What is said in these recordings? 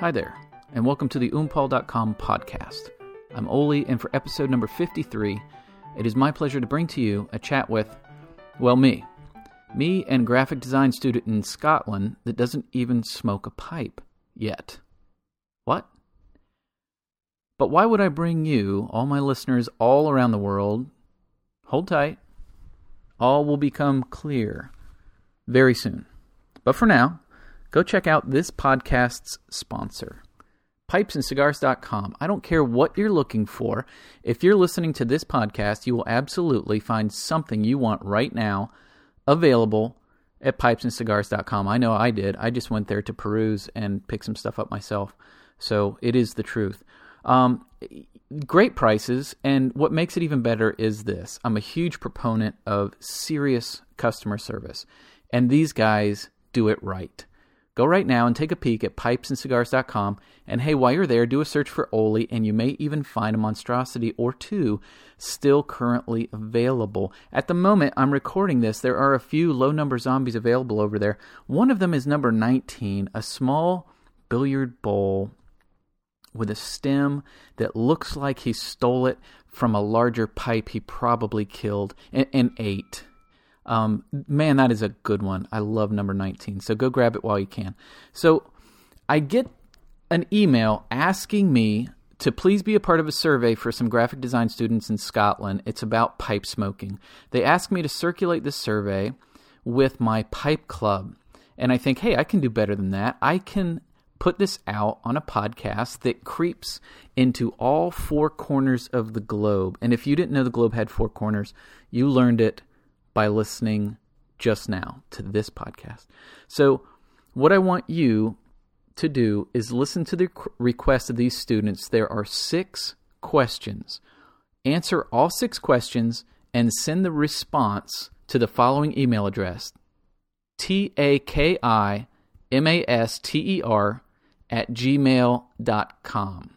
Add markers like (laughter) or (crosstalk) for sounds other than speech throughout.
Hi there, and welcome to the oompaul.com podcast. I'm Olie, and for episode number 53, it is my pleasure to bring to you a chat with, well, me. Me and graphic design student in Scotland that doesn't even smoke a pipe yet. What? But why would I bring you, all my listeners all around the world? Hold tight. All will become clear very soon. But for now, go check out this podcast's sponsor, pipesandcigars.com. I don't care what you're looking for. If you're listening to this podcast, you will absolutely find something you want right now available at pipesandcigars.com. I know I did. I just went there to peruse and pick some stuff up myself. So it is the truth. Um, great prices, and what makes it even better is this I'm a huge proponent of serious customer service, and these guys do it right. Go right now and take a peek at pipesandcigars.com. And hey, while you're there, do a search for Olie, and you may even find a monstrosity or two still currently available. At the moment I'm recording this, there are a few low number zombies available over there. One of them is number 19, a small billiard bowl with a stem that looks like he stole it from a larger pipe he probably killed and, and ate. Um, man, that is a good one. I love number 19. So go grab it while you can. So I get an email asking me to please be a part of a survey for some graphic design students in Scotland. It's about pipe smoking. They asked me to circulate this survey with my pipe club. And I think, hey, I can do better than that. I can put this out on a podcast that creeps into all four corners of the globe. And if you didn't know the globe had four corners, you learned it by listening just now to this podcast. So, what I want you to do is listen to the request of these students. There are six questions. Answer all six questions and send the response to the following email address T A K I M A S T E R at gmail.com.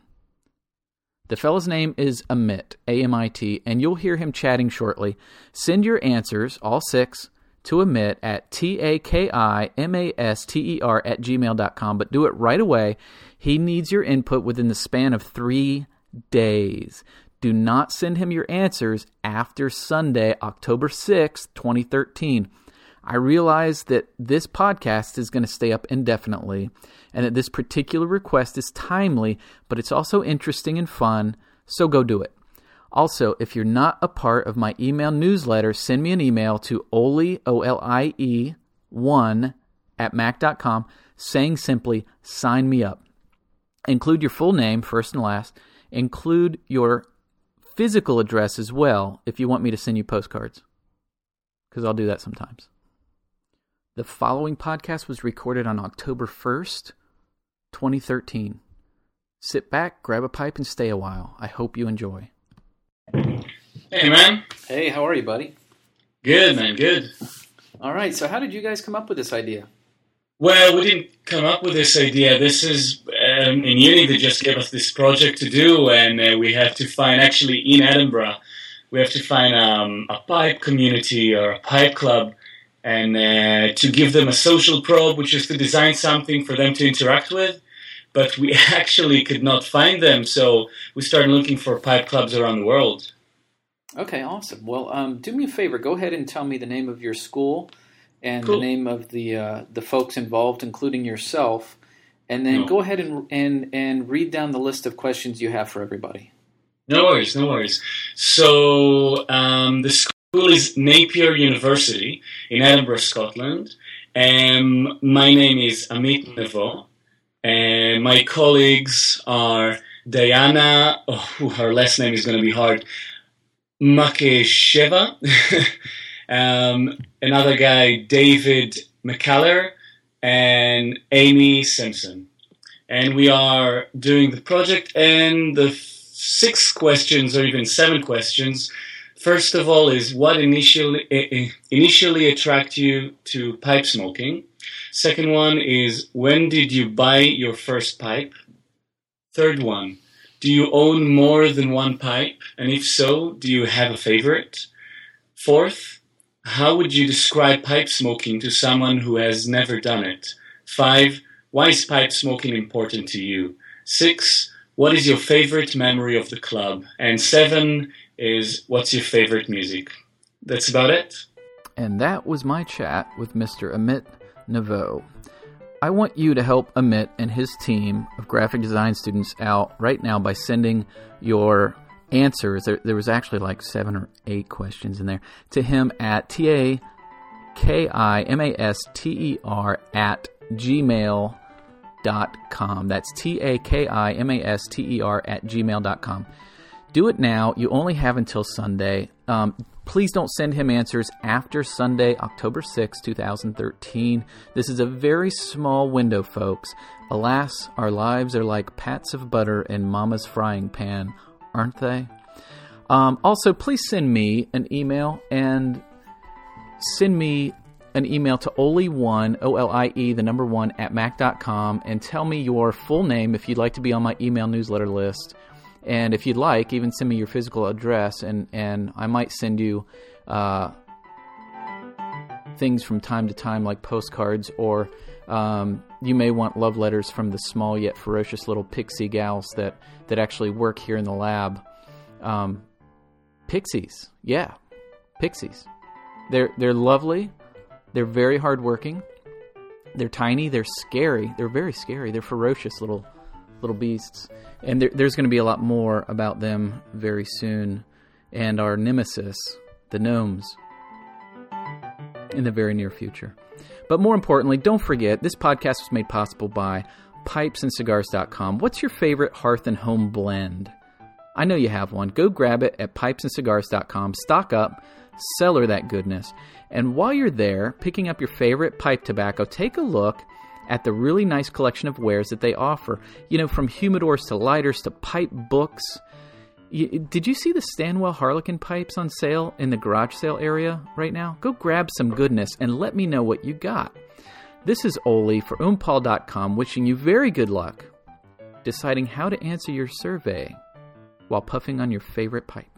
The fellow's name is Amit, A M I T, and you'll hear him chatting shortly. Send your answers, all six, to Amit at T A K I M A S T E R at gmail.com, but do it right away. He needs your input within the span of three days. Do not send him your answers after Sunday, October 6th, 2013. I realize that this podcast is going to stay up indefinitely and that this particular request is timely, but it's also interesting and fun, so go do it. Also, if you're not a part of my email newsletter, send me an email to Oli, O-L-I-E, 1 at mac.com saying simply, sign me up. Include your full name, first and last. Include your physical address as well if you want me to send you postcards, because I'll do that sometimes. The following podcast was recorded on October 1st, 2013. Sit back, grab a pipe, and stay a while. I hope you enjoy. Hey, man. Hey, how are you, buddy? Good, man. Good. All right. So, how did you guys come up with this idea? Well, we didn't come up with this idea. This is um, in uni. They just gave us this project to do, and uh, we have to find actually in Edinburgh. We have to find um, a pipe community or a pipe club and uh, to give them a social probe, which is to design something for them to interact with. But we (laughs) actually could not find them, so we started looking for pipe clubs around the world. Okay, awesome. Well, um, do me a favor. Go ahead and tell me the name of your school and Cool. the name of the uh, the folks involved, including yourself, and then No. go ahead and and and read down the list of questions you have for everybody. No worries, no worries. So um, the school is Napier University in Edinburgh, Scotland. Um, my name is Amit Nevo. And my colleagues are Diana, oh, her last name is going to be hard, Makesheva. (laughs) um, another guy, David McCallar, and Amy Simpson. And we are doing the project, and the six questions, or even seven questions. First of all, is what initially eh, initially attract you to pipe smoking? Second one is when did you buy your first pipe? Third one, do you own more than one pipe? And if so, do you have a favorite? Fourth, how would you describe pipe smoking to someone who has never done it? Five, Why is pipe smoking important to you? Six, what is your favorite memory of the club? And seven is, what's your favorite music? That's about it. And that was my chat with Mr. Amit Nevo. I want you to help Amit and his team of graphic design students out right now by sending your answers. There, there was actually like seven or eight questions in there to him at T A K I M A S T E R at gmail.com. That's T A K I M A S T E R at gmail.com. Do it now. You only have until Sunday. Um, please don't send him answers after Sunday, October 6, 2013. This is a very small window, folks. Alas, our lives are like pats of butter in Mama's frying pan, aren't they? Um, also, please send me an email and send me an email to Olie1, O L I E, the number one, at Mac.com, and tell me your full name if you'd like to be on my email newsletter list. And if you'd like, even send me your physical address, and, and I might send you uh, things from time to time, like postcards, or um, you may want love letters from the small yet ferocious little pixie gals that, that actually work here in the lab. Um, pixies, yeah, pixies. They're they're lovely. They're very hardworking. They're tiny. They're scary. They're very scary. They're ferocious little little beasts. And there, there's going to be a lot more about them very soon. And our nemesis, the gnomes, in the very near future. But more importantly, don't forget this podcast was made possible by pipesandcigars.com. What's your favorite hearth and home blend? I know you have one. Go grab it at pipesandcigars.com. Stock up, cellar that goodness. And while you're there, picking up your favorite pipe tobacco, take a look at the really nice collection of wares that they offer. You know, from humidors to lighters to pipe books. You, did you see the Stanwell Harlequin pipes on sale in the garage sale area right now? Go grab some goodness and let me know what you got. This is Olie for oompaul.com wishing you very good luck deciding how to answer your survey while puffing on your favorite pipe.